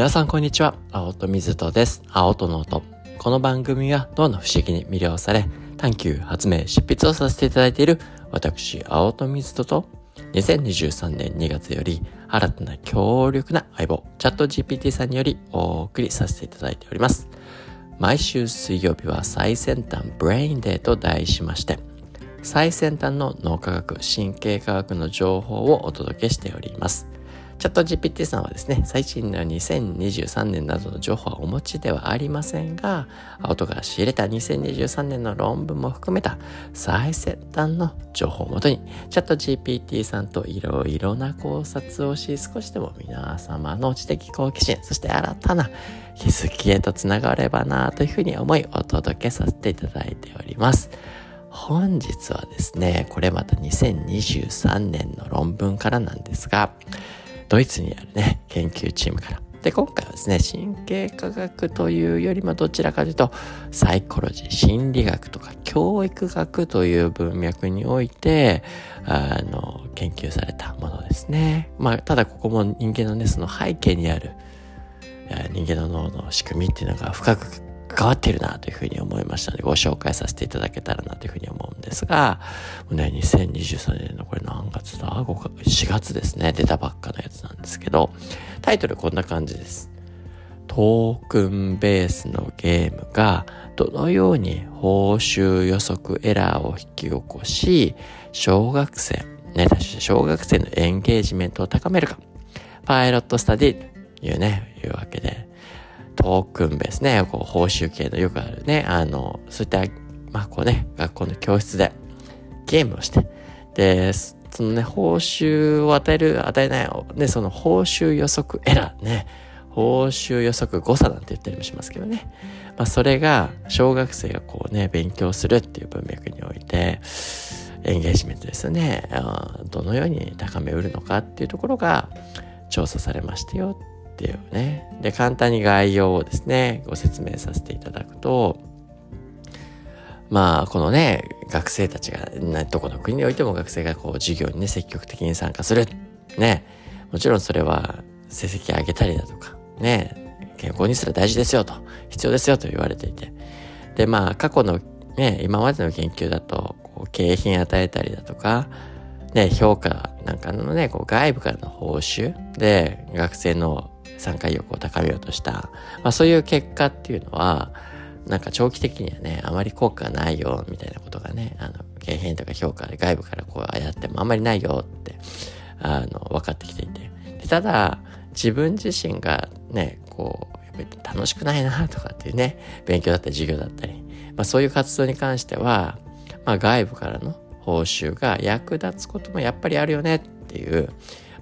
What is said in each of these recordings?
皆さんこんにちは。青戸水戸です。青戸の音。この番組は脳の不思議に魅了され、探求、発明、執筆をさせていただいている私、青戸水戸と、2023年2月より新たな強力な相棒、 ChatGPT さんによりお送りさせていただいております。毎週水曜日は最先端 Brain デーと題しまして、最先端の脳科学、神経科学の情報をお届けしております。チャット GPT さんはですね、最新の2023年などの情報はお持ちではありませんが、音が仕入れた2023年の論文も含めた最先端の情報をもとに、チャット GPT さんといろいろな考察をし、少しでも皆様の知的好奇心、そして新たな気づきへとつながればなというふうに思いお届けさせていただいております。本日はですね、これまた2023年の論文からなんですが、ドイツにあるね、研究チームから。で、今回はですね、神経科学というよりもどちらかというと、サイコロジー、心理学とか教育学という文脈において、あの、研究されたものですね。まあ、ただここも人間のね、その背景にある、人間の脳の仕組みっていうのが深く関わってるなというふうに思いましたので、ご紹介させていただけたらなというふうに思うんですが、もうね、2023年のこれ何月だ ?5 月、4月ですね。出たばっかのやつなんですけど、タイトルこんな感じです。トークンベースのゲームがどのように報酬予測エラーを引き起こし、小学生、ね、小学生のエンゲージメントを高めるか。パイロットスタディというね、いうわけで、トークンベースね、こう報酬系のよくあるね、あの、そういった、まあこうね、学校の教室でゲームをして、で、そのね、報酬を与える、与えないを、ね、その報酬予測エラーね、報酬予測誤差なんて言ったりもしますけどね。まあそれが、小学生がこうね、勉強するっていう文脈において、エンゲージメントですね。どのように高めうるのかっていうところが調査されましたよっていうね。で、簡単に概要をですね、ご説明させていただくと、まあ、このね、学生たちが、どこの国においても学生がこう、授業にね、積極的に参加する。ね。もちろんそれは、成績上げたりだとか、ね、健康にすら大事ですよと、必要ですよと言われていて。で、まあ、過去のね、今までの研究だと、こう景品与えたりだとか、ね、評価なんかのね、こう外部からの報酬で学生の参加意欲を高めようとした、まあそういう結果っていうのは、なんか長期的にはね、あまり効果がないよ、みたいなことがね、あの、景品とか評価で外部からこうやってもあんまりないよって、あの、分かってきていて。でただ、自分自身がね、こう、やっぱり楽しくないな とかっていうね、勉強だったり授業だったり、まあそういう活動に関しては、まあ外部からの報酬が役立つこともやっぱりあるよねっていう、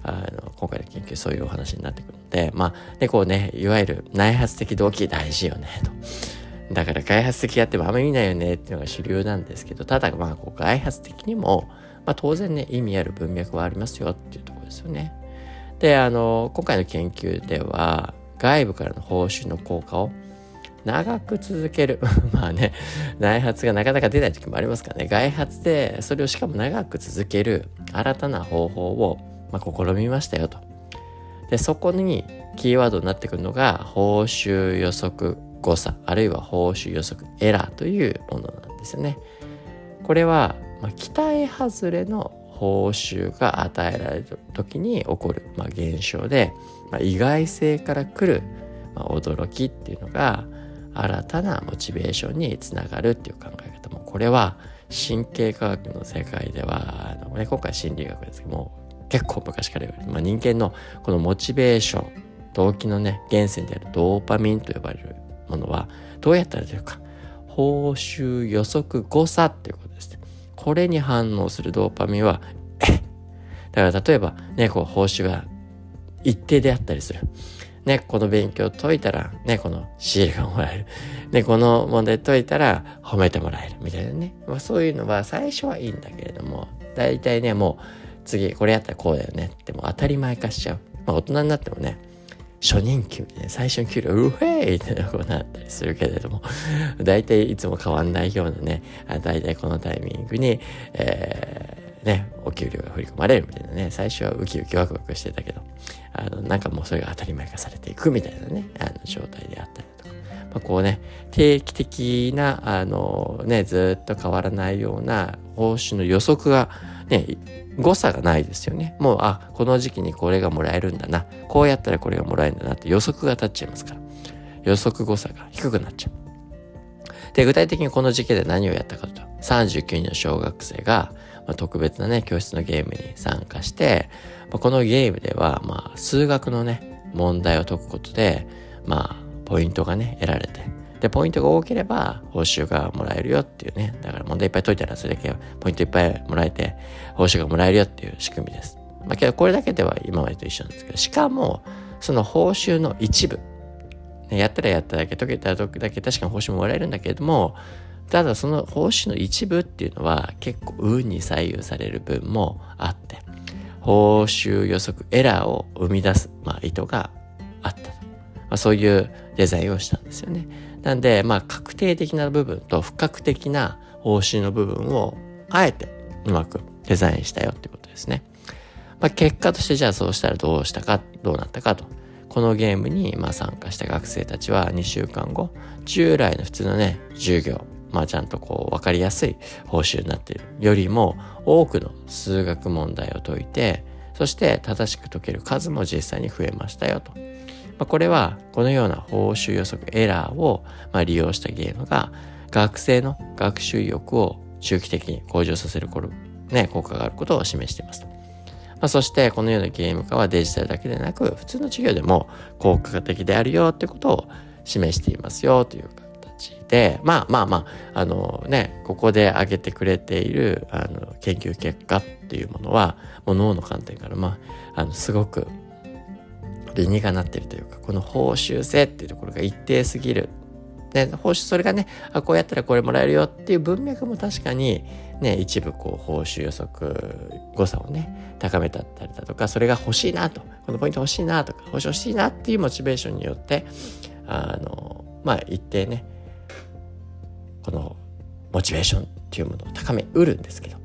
あの、今回の研究そういうお話になってくるので、まあ、で、こうね、いわゆる内発的動機大事よね、と。だから外発的やってもあんまり見ないよねっていうのが主流なんですけど、ただまあ、こう外発的にも、まあ当然ね、意味ある文脈はありますよっていうところですよね。で、あの、今回の研究では、外部からの報酬の効果を長く続ける。まあね、内発がなかなか出ない時もありますからね、外発でそれをしかも長く続ける新たな方法をまあ、試みましたよと。で、そこにキーワードになってくるのが、報酬予測誤差、あるいは報酬予測エラーというものなんですよね。これは、まあ、期待外れの報酬が与えられる時に起こる、まあ、現象で、まあ、意外性から来る、まあ、驚きっていうのが新たなモチベーションにつながるっていう考え方もこれは神経科学の世界ではあの、ね、今回心理学ですけども結構昔から言われる、まあ、人間のこのモチベーション動機のね源泉であるドーパミンと呼ばれるものはどうやったらというか報酬予測誤差っていうことですこれに反応するドーパミンはだから例えばねこう報酬が一定であったりする。ね、この勉強解いたら、ね、このシールがもらえる。ね、この問題解いたら褒めてもらえる。みたいなね。まあ、そういうのは最初はいいんだけれども、大体ね、もう次これやったらこうだよねってもう当たり前化しちゃう。まあ大人になってもね、初任給みたいな、最初の給料、うへいってなことになったりするけれども、大体いつも変わんないようなね、大体このタイミングに、えね、お給料が振り込まれるみたいなね、最初はウキウキワクワクしてたけど、あの、なんかもうそれが当たり前化されていくみたいなね、あの、状態であったりとか、まあ、こうね、定期的な、あの、ね、ずっと変わらないような報酬の予測が、ね、誤差がないですよね。もう、あ、この時期にこれがもらえるんだな。こうやったらこれがもらえるんだなって予測が立っちゃいますから。予測誤差が低くなっちゃう。で、具体的にこの時期で何をやったかと。39人の小学生が、まあ、特別なね、教室のゲームに参加して、まあ、このゲームでは、まあ、数学のね、問題を解くことで、まあ、ポイントがね、得られて、で、ポイントが多ければ報酬がもらえるよっていうね。だから問題いっぱい解いたらそれだけポイントいっぱいもらえて報酬がもらえるよっていう仕組みです。まあけどこれだけでは今までと一緒なんですけど、しかもその報酬の一部、ね、やったらやっただけ解けたら解くだけ確かに報酬ももらえるんだけれども、ただその報酬の一部っていうのは結構運に左右される分もあって、報酬予測エラーを生み出す、まあ、意図があったと。まあ、そういうデザインをしたんですよね。なんで、まあ、確定的な部分と不確的な報酬の部分を、あえてうまくデザインしたよってことですね。まあ、結果としてじゃあそうしたらどうしたか、どうなったかと。このゲームにま参加した学生たちは2週間後、従来の普通のね、授業、まあちゃんとこう分かりやすい報酬になっているよりも多くの数学問題を解いて、そして正しく解ける数も実際に増えましたよと。まあ、これはこのような報酬予測エラーをま利用したゲームが学生の学習意欲を周期的に向上させる頃ね、効果があることを示しています。まあ、そしてこのようなゲーム化はデジタルだけでなく普通の授業でも効果的であるよってことを示していますよというでまあまあまああのねここで挙げてくれているあの研究結果っていうものはもう脳の観点からまああのすごく理にがなってるというかこの報酬性っていうところが一定すぎる。で報酬それがねあこうやったらこれもらえるよっていう文脈も確かにね一部こう報酬予測誤差をね高めたったりだとかそれが欲しいなとこのポイント欲しいなとか報酬欲しいなっていうモチベーションによってあのまあ一定ねこのモチベーションっていうものを高めうるんですけど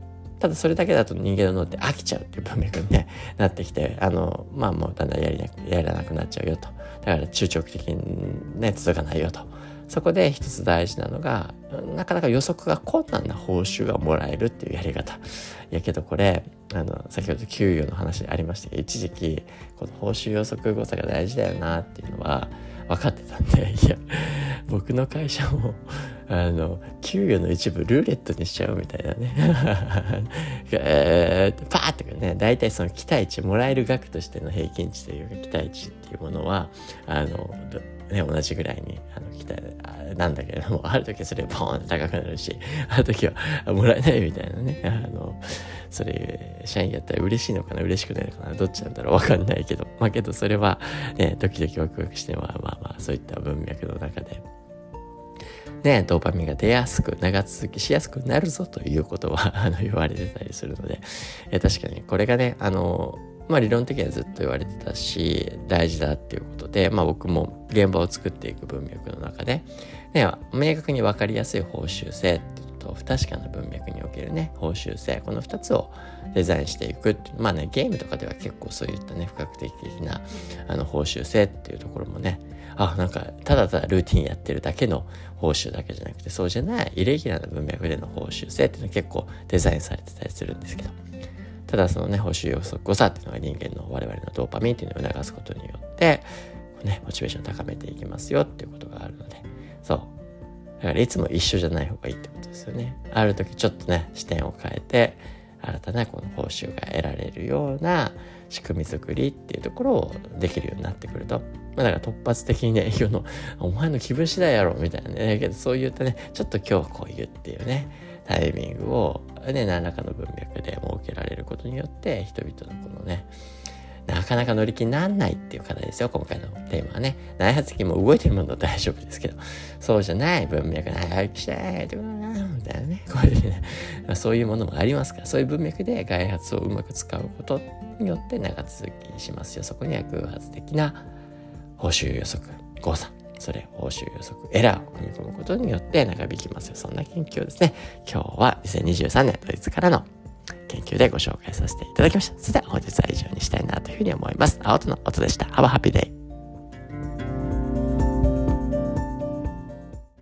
ただそれだけだと人間の脳って飽きちゃうっていう文脈に、ね、なってきて、あの、まあもうだんだんやりなく、やらなくなっちゃうよと。だから中長期的にね、続かないよと。そこで一つ大事なのが、なかなか予測が困難な報酬がもらえるっていうやり方。やけどこれ、あの、先ほど給与の話ありましたけど、一時期、この報酬予測誤差が大事だよなっていうのは分かってたんで、いや、僕の会社もあの給与の一部ルーレットにしちゃうみたいなね。えー、パーってね大体その期待値もらえる額としての平均値というか期待値っていうものはあのね、同じぐらいにあの期待なんだけれども、ある時はそれポーンって高くなるし、ある時はもらえないみたいなね、あの、それ、社員やったら嬉しいのかな、嬉しくないのかな、どっちなんだろうわかんないけど、まあけどそれは、ね、ドキドキワクワクして、まあまあまあ、そういった文脈の中で、ね、ドーパミンが出やすく、長続きしやすくなるぞということは、あの、言われてたりするので、え確かにこれがね、あの、まあ理論的にはずっと言われてたし、大事だっていうことで、まあ僕も現場を作っていく文脈の中で、ね、明確に分かりやすい報酬性っていうと、不確かな文脈におけるね、報酬性、この2つをデザインしていくて、まあね、ゲームとかでは結構そういったね、不確定的なあの報酬性っていうところもね、あ、なんか、ただただルーティンやってるだけの報酬だけじゃなくて、そうじゃない、イレギュラーな文脈での報酬性っていうのは結構デザインされてたりするんですけど、ただそのね、報酬予測誤差っていうのが人間の我々のドーパミンっていうのを促すことによって、ね、モチベーションを高めていきますよっていうことがあるので、そう。だからいつも一緒じゃない方がいいってことですよね。ある時ちょっとね、視点を変えて、新たなこの報酬が得られるような仕組み作りっていうところをできるようになってくると、まあ、だから突発的にね、営業の、お前の気分次第やろみたいなね、けどそういったね、ちょっと今日はこう言うっていうね、タイミングを、ね、何らかの文脈で設けられることによって、人々のこのね、なかなか乗り気になんないっていう課題ですよ、今回のテーマはね。内発機も動いてるものは大丈夫ですけど、そうじゃない文脈、早くしてってことだな、みたいなね。こういうね、まあ、そういうものもありますから、そういう文脈で開発をうまく使うことによって長続きしますよ。そこには偶発的な報酬予測、誤差。それ、報酬予測、エラーを組み込むことによって長引きますよ。そんな研究をですね、今日は2023年ドイツからの研究でご紹介させていただきました。それでは本日は以上にしたいなというふうに思います。青との音でした。Have a happy day!